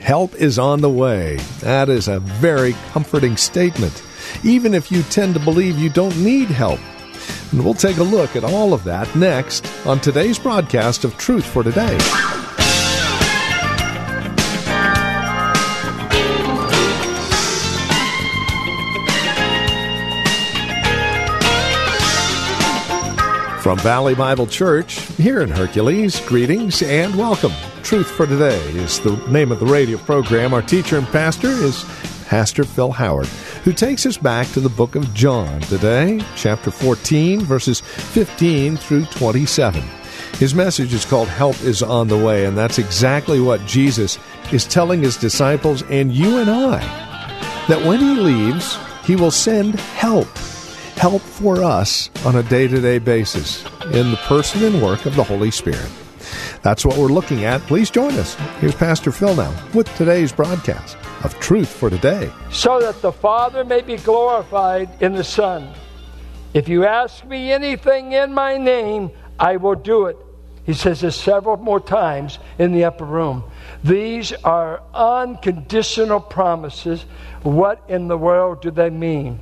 Help is on the way. That is a very comforting statement, even if you tend to believe you don't need help. And we'll take a look at all of that next on today's broadcast of Truth for Today. From Valley Bible Church here in Hercules, greetings and welcome. Truth for Today is the name of the radio program. Our teacher and pastor is Pastor Phil Howard, who takes us back to the book of John today, chapter 14, verses 15 through 27. His message is called Help is on the Way, and that's exactly what Jesus is telling his disciples and you and I that when he leaves, he will send help help for us on a day to day basis in the person and work of the Holy Spirit. That's what we're looking at. Please join us. Here's Pastor Phil now with today's broadcast of Truth for Today. So that the Father may be glorified in the Son. If you ask me anything in my name, I will do it. He says this several more times in the upper room. These are unconditional promises. What in the world do they mean?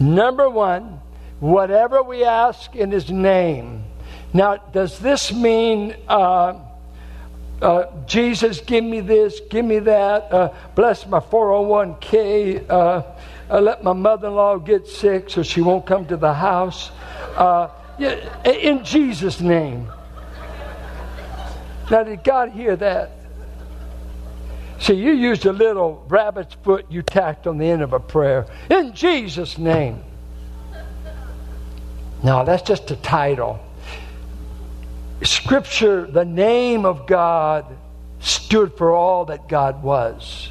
Number one, whatever we ask in His name. Now, does this mean uh, uh, Jesus, give me this, give me that, uh, bless my 401k, uh, uh, let my mother in law get sick so she won't come to the house? Uh, in Jesus' name. Now, did God hear that? See, you used a little rabbit's foot you tacked on the end of a prayer. In Jesus' name. No, that's just a title. Scripture, the name of God, stood for all that God was.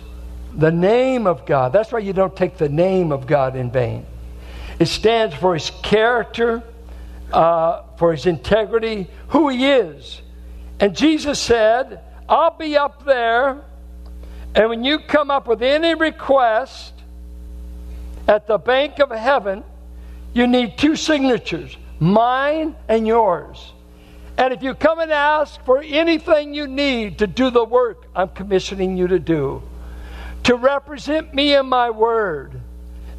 The name of God. That's why you don't take the name of God in vain. It stands for His character, uh, for His integrity, who He is. And Jesus said, I'll be up there and when you come up with any request at the bank of heaven, you need two signatures mine and yours. And if you come and ask for anything you need to do the work I'm commissioning you to do, to represent me in my word,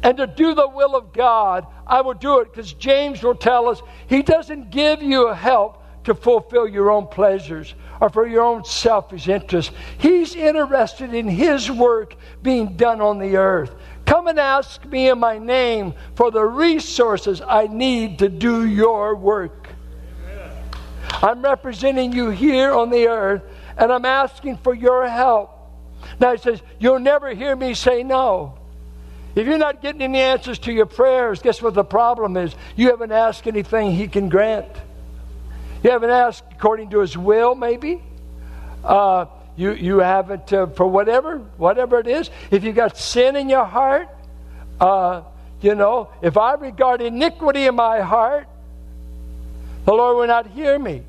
and to do the will of God, I will do it because James will tell us he doesn't give you help to fulfill your own pleasures or for your own selfish interest. He's interested in His work being done on the earth. Come and ask me in my name for the resources I need to do your work. I'm representing you here on the earth, and I'm asking for your help. Now he says, You'll never hear me say no. If you're not getting any answers to your prayers, guess what the problem is? You haven't asked anything he can grant. You haven't asked according to His will, maybe. Uh, you, you haven't, uh, for whatever, whatever it is. If you got sin in your heart, uh, you know, if I regard iniquity in my heart, the Lord will not hear me.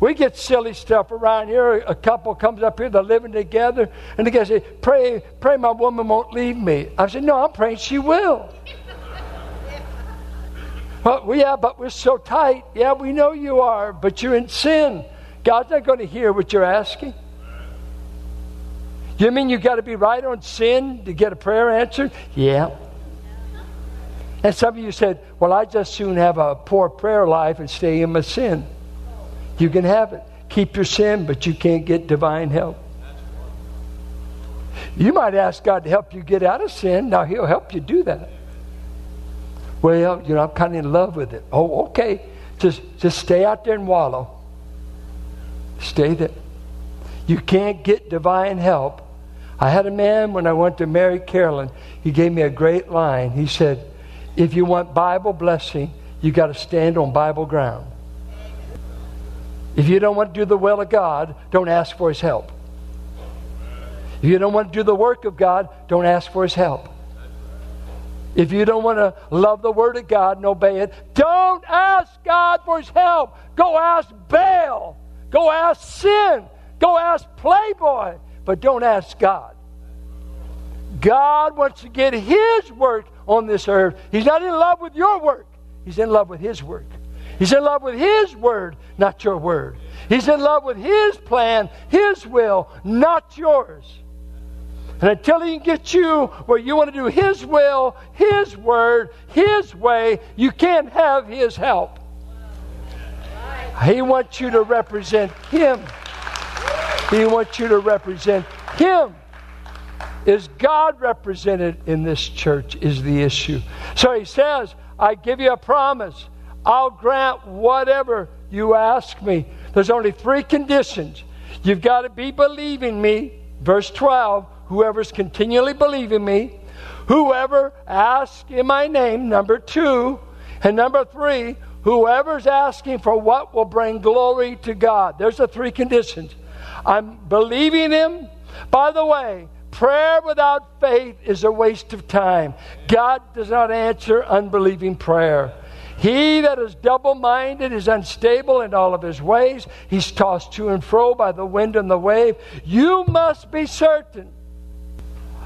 We get silly stuff around here. A couple comes up here, they're living together, and the guy say, Pray, pray my woman won't leave me. I said, No, I'm praying she will. Well, yeah, but we're so tight. Yeah, we know you are, but you're in sin. God's not going to hear what you're asking. You mean you got to be right on sin to get a prayer answered? Yeah. And some of you said, Well, I just soon have a poor prayer life and stay in my sin. You can have it. Keep your sin, but you can't get divine help. You might ask God to help you get out of sin. Now, He'll help you do that. Well, you know, I'm kind of in love with it. Oh, okay. Just, just stay out there and wallow. Stay there. You can't get divine help. I had a man when I went to marry Carolyn. He gave me a great line. He said, If you want Bible blessing, you got to stand on Bible ground. If you don't want to do the will of God, don't ask for his help. If you don't want to do the work of God, don't ask for His help. If you don't want to love the Word of God and obey it, don't ask God for His help. Go ask Baal. Go ask sin. Go ask Playboy. But don't ask God. God wants to get His work on this earth. He's not in love with your work, He's in love with His work. He's in love with His word, not your word. He's in love with His plan, His will, not yours. And until He can get you where you want to do His will, His word, His way, you can't have His help. He wants you to represent Him. He wants you to represent Him. Is God represented in this church? Is the issue. So He says, I give you a promise. I'll grant whatever you ask me. There's only three conditions. You've got to be believing me. Verse 12 whoever's continually believing me, whoever asks in my name, number two, and number three, whoever's asking for what will bring glory to God. There's the three conditions. I'm believing Him. By the way, prayer without faith is a waste of time. God does not answer unbelieving prayer. He that is double minded is unstable in all of his ways. He's tossed to and fro by the wind and the wave. You must be certain.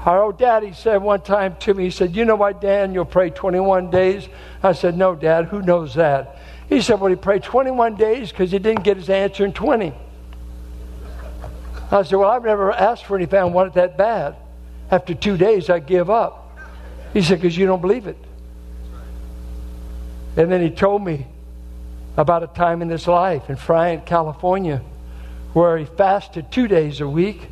Our old daddy said one time to me, he said, You know why Daniel prayed 21 days? I said, No, Dad, who knows that? He said, Well, he prayed 21 days because he didn't get his answer in 20. I said, Well, I've never asked for anything I want it that bad. After two days, I give up. He said, Because you don't believe it. And then he told me about a time in his life in Friant, California, where he fasted two days a week.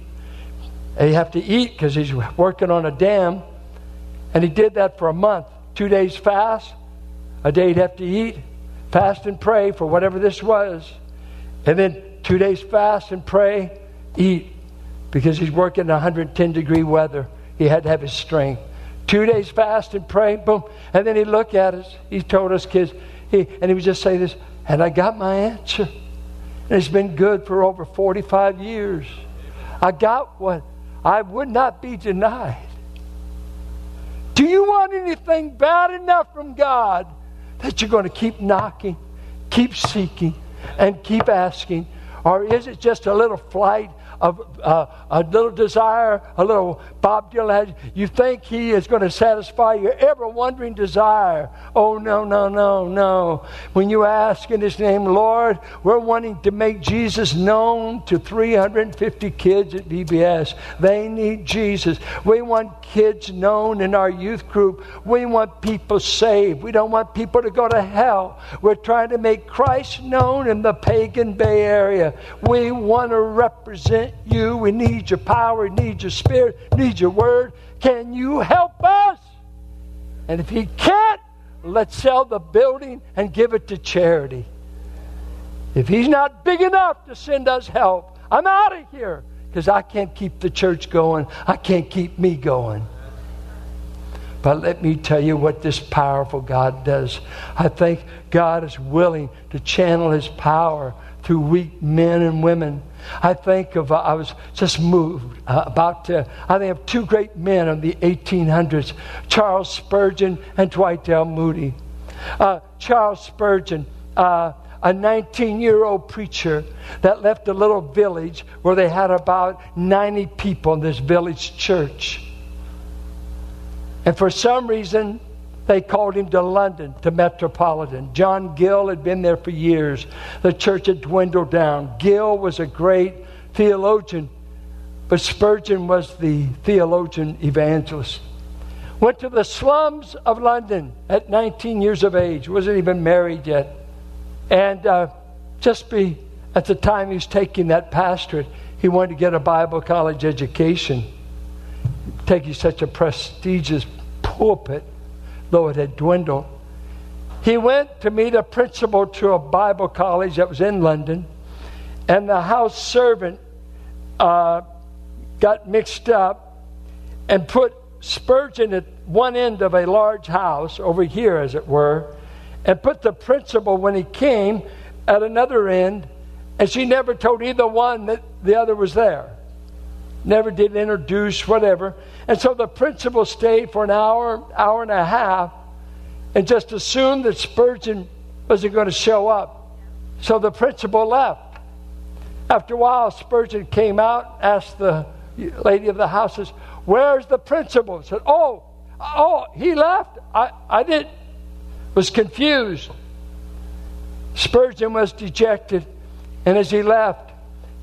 And he have to eat because he's working on a dam. And he did that for a month. Two days fast, a day he'd have to eat, fast and pray for whatever this was. And then two days fast and pray, eat, because he's working in 110 degree weather. He had to have his strength. Two days fast and pray, boom. And then he looked at us. He told us kids, he, and he would just say this, and I got my answer. And it's been good for over 45 years. I got what I would not be denied. Do you want anything bad enough from God that you're going to keep knocking, keep seeking, and keep asking? Or is it just a little flight of uh, a little desire, a little Bob Dylan. You think he is going to satisfy your ever wondering desire. Oh, no, no, no, no. When you ask in his name, Lord, we're wanting to make Jesus known to 350 kids at VBS. They need Jesus. We want kids known in our youth group. We want people saved. We don't want people to go to hell. We're trying to make Christ known in the pagan Bay Area. We want to represent you. We need your power. We need your spirit. We need your word. Can you help us? And if he can't, let's sell the building and give it to charity. If he's not big enough to send us help, I'm out of here because I can't keep the church going. I can't keep me going. But let me tell you what this powerful God does. I think God is willing to channel his power through weak men and women. I think of, uh, I was just moved uh, about, to, I think of two great men of the 1800s, Charles Spurgeon and Dwight L. Moody. Uh, Charles Spurgeon, uh, a 19 year old preacher that left a little village where they had about 90 people in this village church. And for some reason, they called him to London, to Metropolitan. John Gill had been there for years. The church had dwindled down. Gill was a great theologian, but Spurgeon was the theologian evangelist. Went to the slums of London at 19 years of age, wasn't even married yet. And uh, just be, at the time he was taking that pastorate, he wanted to get a Bible college education. Taking such a prestigious pulpit though it had dwindled. He went to meet a principal to a Bible college that was in London, and the house servant uh, got mixed up and put Spurgeon at one end of a large house, over here as it were, and put the principal, when he came, at another end, and she never told either one that the other was there. Never did introduce, whatever. And so the principal stayed for an hour, hour and a half, and just assumed that Spurgeon wasn't going to show up. So the principal left. After a while, Spurgeon came out, asked the lady of the house, Where's the principal? Said, Oh, oh, he left. I, I didn't, was confused. Spurgeon was dejected, and as he left,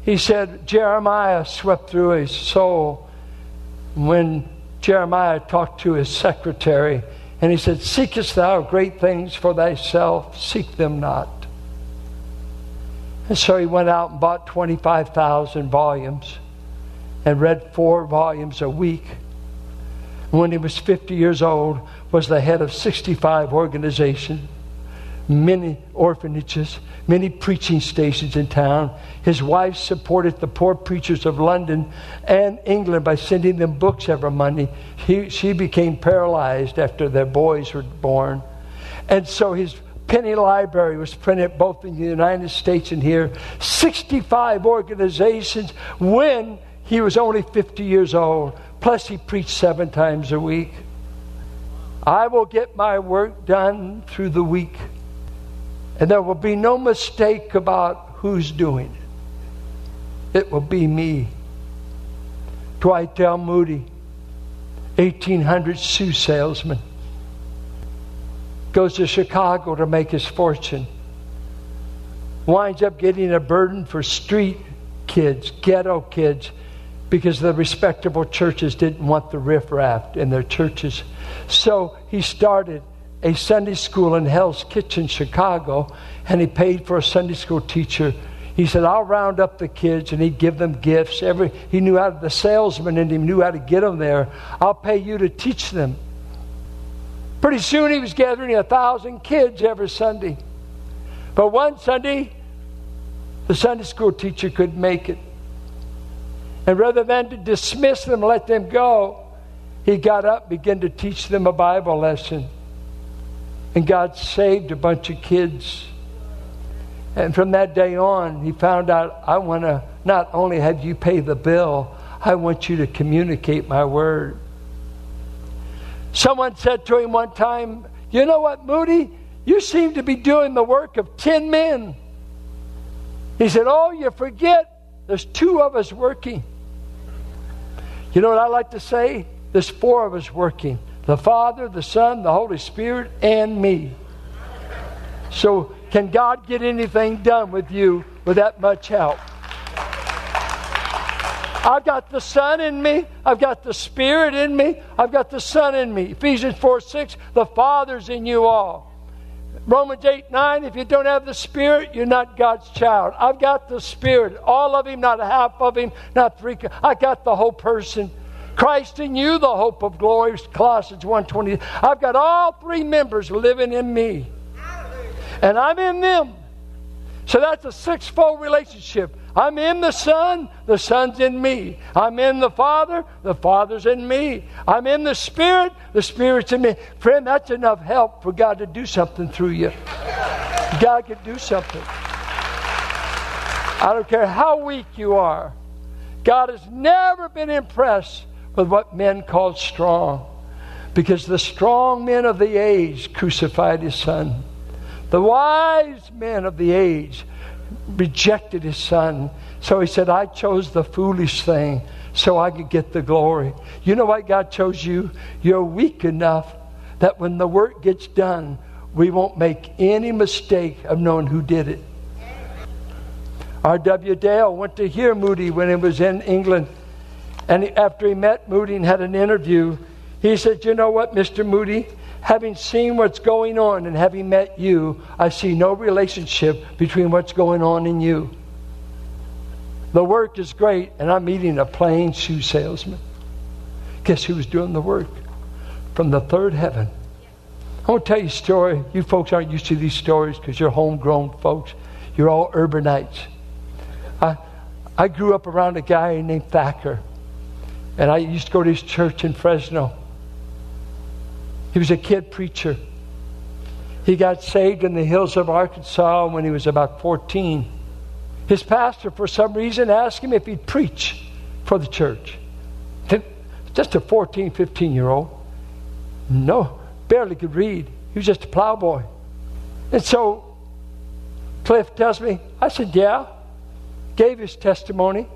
he said, Jeremiah swept through his soul. When Jeremiah talked to his secretary, and he said, Seekest thou great things for thyself? Seek them not. And so he went out and bought 25,000 volumes and read four volumes a week. When he was 50 years old, was the head of 65 organizations, many orphanages, many preaching stations in town. His wife supported the poor preachers of London and England by sending them books every Monday. He, she became paralyzed after their boys were born. And so his penny library was printed both in the United States and here. 65 organizations when he was only 50 years old. Plus, he preached seven times a week. I will get my work done through the week. And there will be no mistake about who's doing it. It will be me. Dwight L. Moody, 1800 shoe salesman, goes to Chicago to make his fortune. Winds up getting a burden for street kids, ghetto kids, because the respectable churches didn't want the riffraff in their churches. So he started a Sunday school in Hell's Kitchen, Chicago, and he paid for a Sunday school teacher. He said, I'll round up the kids and he'd give them gifts. Every, he knew how to, the salesman in him knew how to get them there. I'll pay you to teach them. Pretty soon he was gathering a thousand kids every Sunday. But one Sunday, the Sunday school teacher couldn't make it. And rather than to dismiss them, let them go, he got up, began to teach them a Bible lesson. And God saved a bunch of kids. And from that day on, he found out I want to not only have you pay the bill, I want you to communicate my word. Someone said to him one time, You know what, Moody? You seem to be doing the work of 10 men. He said, Oh, you forget there's two of us working. You know what I like to say? There's four of us working the Father, the Son, the Holy Spirit, and me. So, can God get anything done with you with that much help? I've got the Son in me. I've got the Spirit in me. I've got the Son in me. Ephesians 4 6, the Father's in you all. Romans 8 9, if you don't have the Spirit, you're not God's child. I've got the Spirit. All of Him, not half of Him, not three. I got the whole person. Christ in you, the hope of glory. Colossians 1.20. I've got all three members living in me. And I'm in them. So that's a six-fold relationship. I'm in the Son, the Son's in me. I'm in the Father, the Father's in me. I'm in the Spirit, the Spirit's in me. Friend, that's enough help for God to do something through you. God can do something. I don't care how weak you are. God has never been impressed with what men called strong. Because the strong men of the age crucified his son. The wise men of the age rejected his son. So he said, I chose the foolish thing so I could get the glory. You know why God chose you? You're weak enough that when the work gets done, we won't make any mistake of knowing who did it. R.W. Dale went to hear Moody when he was in England and after he met Moody and had an interview, he said, You know what, Mr. Moody? Having seen what's going on and having met you, I see no relationship between what's going on in you. The work is great, and I'm meeting a plain shoe salesman. Guess who was doing the work? From the third heaven. I want to tell you a story. You folks aren't used to these stories because you're homegrown folks. You're all urbanites. I, I grew up around a guy named Thacker. And I used to go to his church in Fresno. He was a kid preacher. He got saved in the hills of Arkansas when he was about 14. His pastor, for some reason, asked him if he'd preach for the church. Just a 14, 15 year old. No, barely could read. He was just a plowboy. And so Cliff tells me, I said, Yeah. Gave his testimony.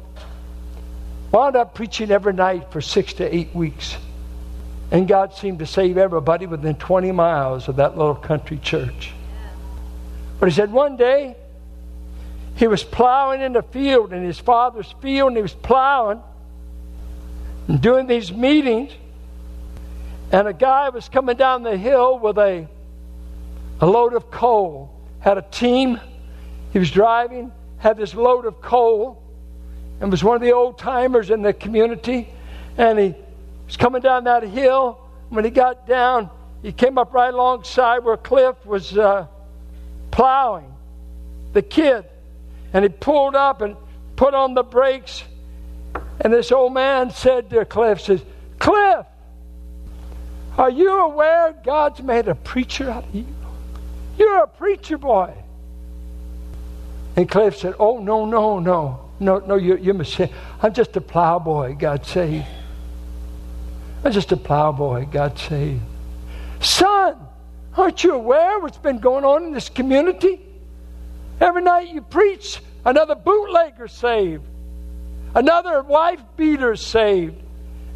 Wound up preaching every night for six to eight weeks. And God seemed to save everybody within 20 miles of that little country church. But he said one day he was plowing in the field, in his father's field, and he was plowing and doing these meetings. And a guy was coming down the hill with a, a load of coal, had a team. He was driving, had this load of coal, and was one of the old timers in the community. And he was coming down that hill. When he got down, he came up right alongside where Cliff was uh, plowing, the kid. And he pulled up and put on the brakes. And this old man said to Cliff, says, Cliff, are you aware God's made a preacher out of you? You're a preacher boy. And Cliff said, Oh, no, no, no. No, no, you, you mistake. I'm just a plowboy, God saved. I'm just a plowboy, God saved. Son, aren't you aware what's been going on in this community? Every night you preach, another bootlegger saved, another wife beater saved.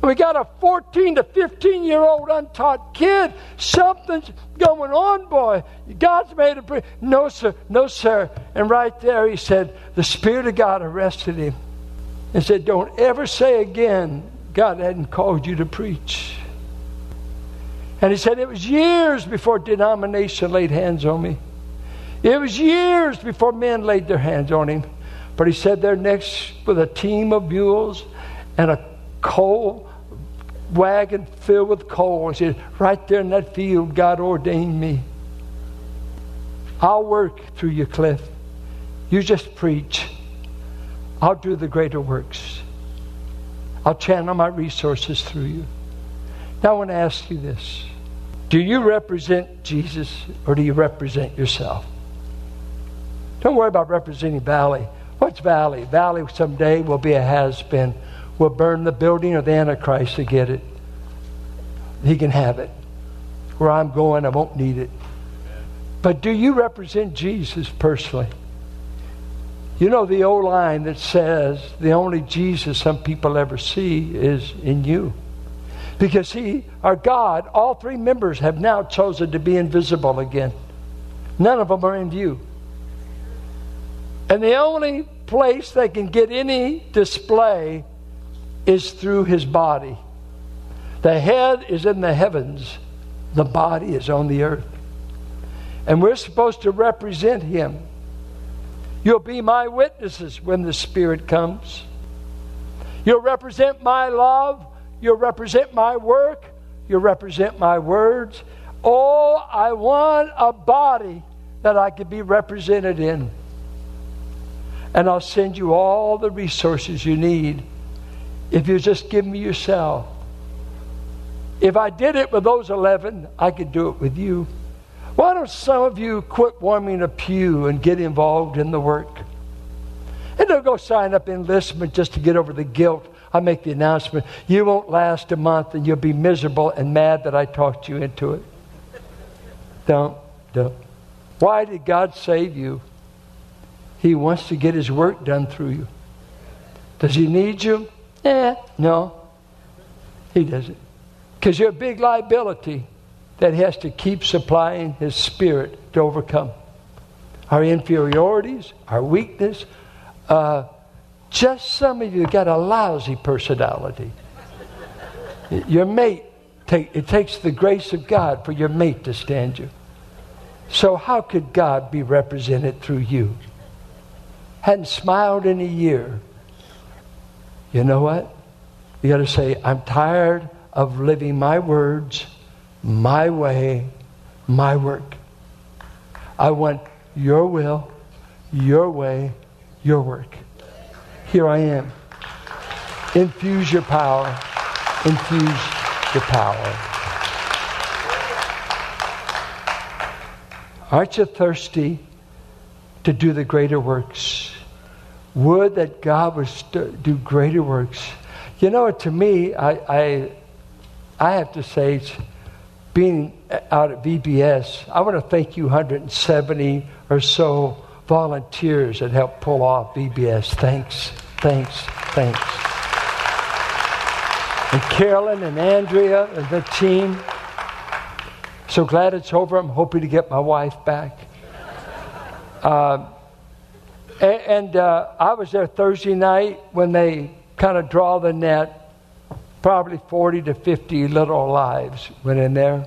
We got a 14 to 15 year old untaught kid. Something's going on, boy. God's made a. No, sir. No, sir. And right there, he said, the Spirit of God arrested him and said, Don't ever say again, God hadn't called you to preach. And he said, It was years before denomination laid hands on me. It was years before men laid their hands on him. But he said They're next with a team of mules and a coal wagon filled with coal. and said, Right there in that field, God ordained me. I'll work through you, Cliff. You just preach. I'll do the greater works. I'll channel my resources through you. Now, I want to ask you this Do you represent Jesus or do you represent yourself? Don't worry about representing Valley. What's Valley? Valley someday will be a has been. We'll burn the building of the Antichrist to get it. He can have it. Where I'm going, I won't need it. But do you represent Jesus personally? You know the old line that says the only Jesus some people ever see is in you. Because He, our God, all three members have now chosen to be invisible again. None of them are in view. And the only place they can get any display is through his body. The head is in the heavens, the body is on the earth. And we're supposed to represent him. You'll be my witnesses when the Spirit comes. You'll represent my love. You'll represent my work. You'll represent my words. Oh, I want a body that I could be represented in and I'll send you all the resources you need if you just give me yourself. If I did it with those 11, I could do it with you. Why don't some of you quit warming a pew and get involved in the work? And don't go sign up enlistment just to get over the guilt. I make the announcement. You won't last a month and you'll be miserable and mad that I talked you into it. Don't, don't. Why did God save you? He wants to get his work done through you. Does he need you? Eh, no. He doesn't. Because you're a big liability that has to keep supplying his spirit to overcome our inferiorities, our weakness. Uh, just some of you got a lousy personality. Your mate, take, it takes the grace of God for your mate to stand you. So, how could God be represented through you? hadn't smiled in a year, you know what? You got to say, I'm tired of living my words, my way, my work. I want your will, your way, your work. Here I am. Infuse your power. Infuse your power. Aren't you thirsty to do the greater works. Would that God would st- do greater works. You know, to me, I, I, I have to say, being out at VBS, I want to thank you 170 or so volunteers that helped pull off VBS. Thanks, thanks, thanks. And Carolyn and Andrea and the team. So glad it's over. I'm hoping to get my wife back. Uh, and, and uh, I was there Thursday night when they kind of draw the net. Probably 40 to 50 little lives went in there.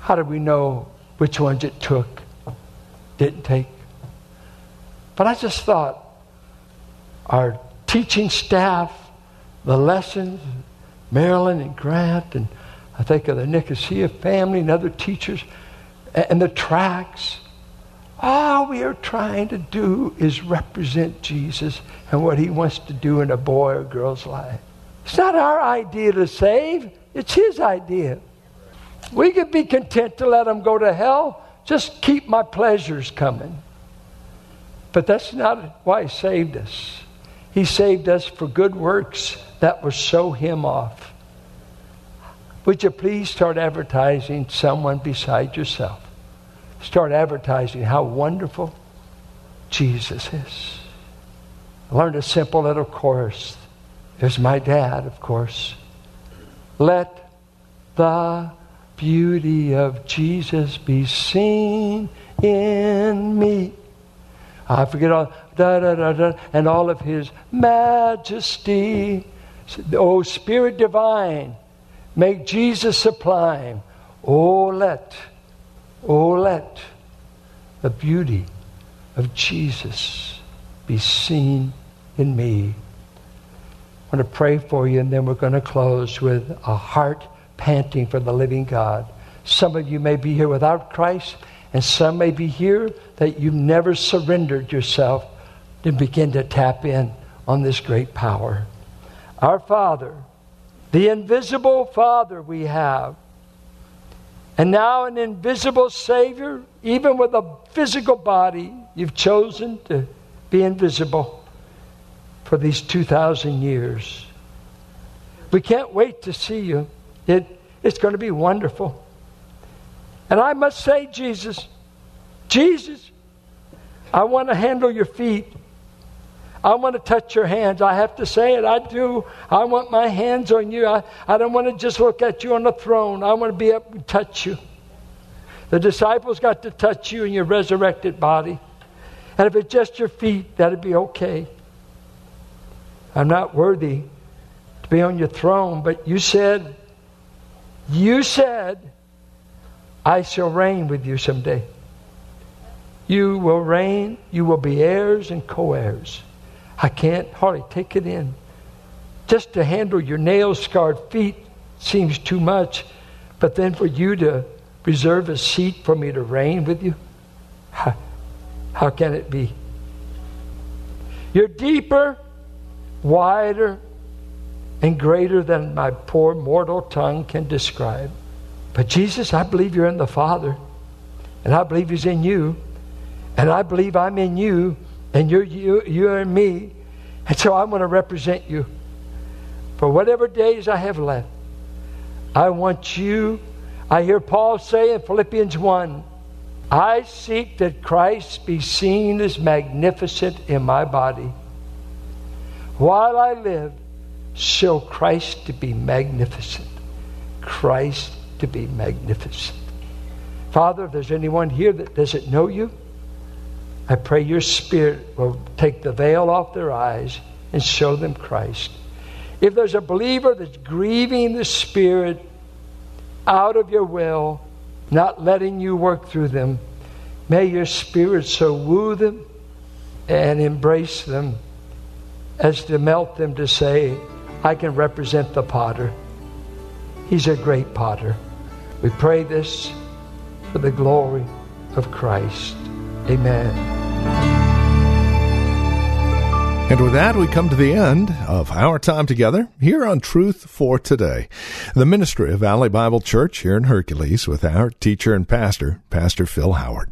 How do we know which ones it took, didn't take? But I just thought our teaching staff, the lessons, Marilyn and Grant, and I think of the Nicosia family and other teachers, and the tracks. All we are trying to do is represent Jesus and what he wants to do in a boy or girl's life. It's not our idea to save, it's his idea. We could be content to let them go to hell, just keep my pleasures coming. But that's not why he saved us. He saved us for good works that will show him off. Would you please start advertising someone beside yourself? Start advertising how wonderful Jesus is. I learned a simple little chorus. There's my dad, of course. Let the beauty of Jesus be seen in me. I forget all da da da da and all of his majesty. Oh Spirit divine, make Jesus sublime. Oh let, oh let the beauty of Jesus be seen in me. I want to pray for you, and then we're going to close with a heart panting for the living God. Some of you may be here without Christ, and some may be here that you've never surrendered yourself to begin to tap in on this great power. Our Father, the invisible Father we have, and now an invisible Savior, even with a physical body, you've chosen to be invisible for these 2,000 years. We can't wait to see you. It, it's going to be wonderful. And I must say, Jesus, Jesus, I want to handle your feet. I want to touch your hands. I have to say it. I do. I want my hands on you. I, I don't want to just look at you on the throne. I want to be up and touch you. The disciples got to touch you in your resurrected body. And if it's just your feet, that'd be okay. I'm not worthy to be on your throne, but you said, you said, I shall reign with you someday. You will reign, you will be heirs and co heirs. I can't hardly take it in. Just to handle your nail scarred feet seems too much, but then for you to reserve a seat for me to reign with you, how, how can it be? You're deeper wider and greater than my poor mortal tongue can describe. But Jesus, I believe you're in the Father, and I believe He's in you, and I believe I'm in you, and you're you, you're in me, and so I want to represent you. For whatever days I have left, I want you. I hear Paul say in Philippians 1 I seek that Christ be seen as magnificent in my body while I live, show Christ to be magnificent. Christ to be magnificent. Father, if there's anyone here that doesn't know you, I pray your Spirit will take the veil off their eyes and show them Christ. If there's a believer that's grieving the Spirit out of your will, not letting you work through them, may your Spirit so woo them and embrace them as to melt them to say, I can represent the potter. He's a great potter. We pray this for the glory of Christ. Amen. And with that, we come to the end of our time together here on Truth for Today, the ministry of Valley Bible Church here in Hercules with our teacher and pastor, Pastor Phil Howard.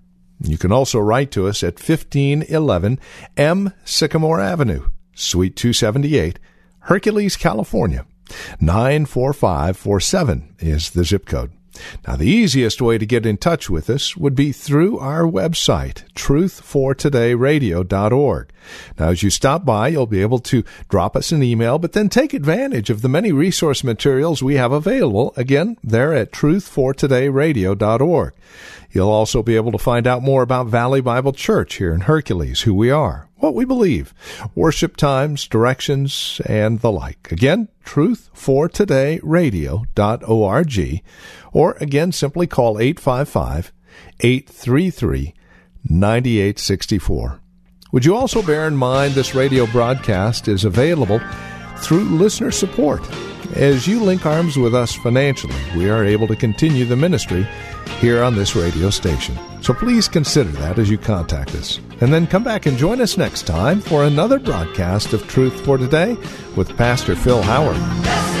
You can also write to us at 1511 M Sycamore Avenue, Suite 278, Hercules, California. 94547 is the zip code. Now, the easiest way to get in touch with us would be through our website, truthfortodayradio.org. Now, as you stop by, you'll be able to drop us an email, but then take advantage of the many resource materials we have available. Again, there at truthfortodayradio.org. You'll also be able to find out more about Valley Bible Church here in Hercules, who we are, what we believe, worship times, directions, and the like. Again, truthfortodayradio.org, or again, simply call 855 833 9864. Would you also bear in mind this radio broadcast is available through listener support? As you link arms with us financially, we are able to continue the ministry here on this radio station. So please consider that as you contact us. And then come back and join us next time for another broadcast of Truth for Today with Pastor Phil Howard.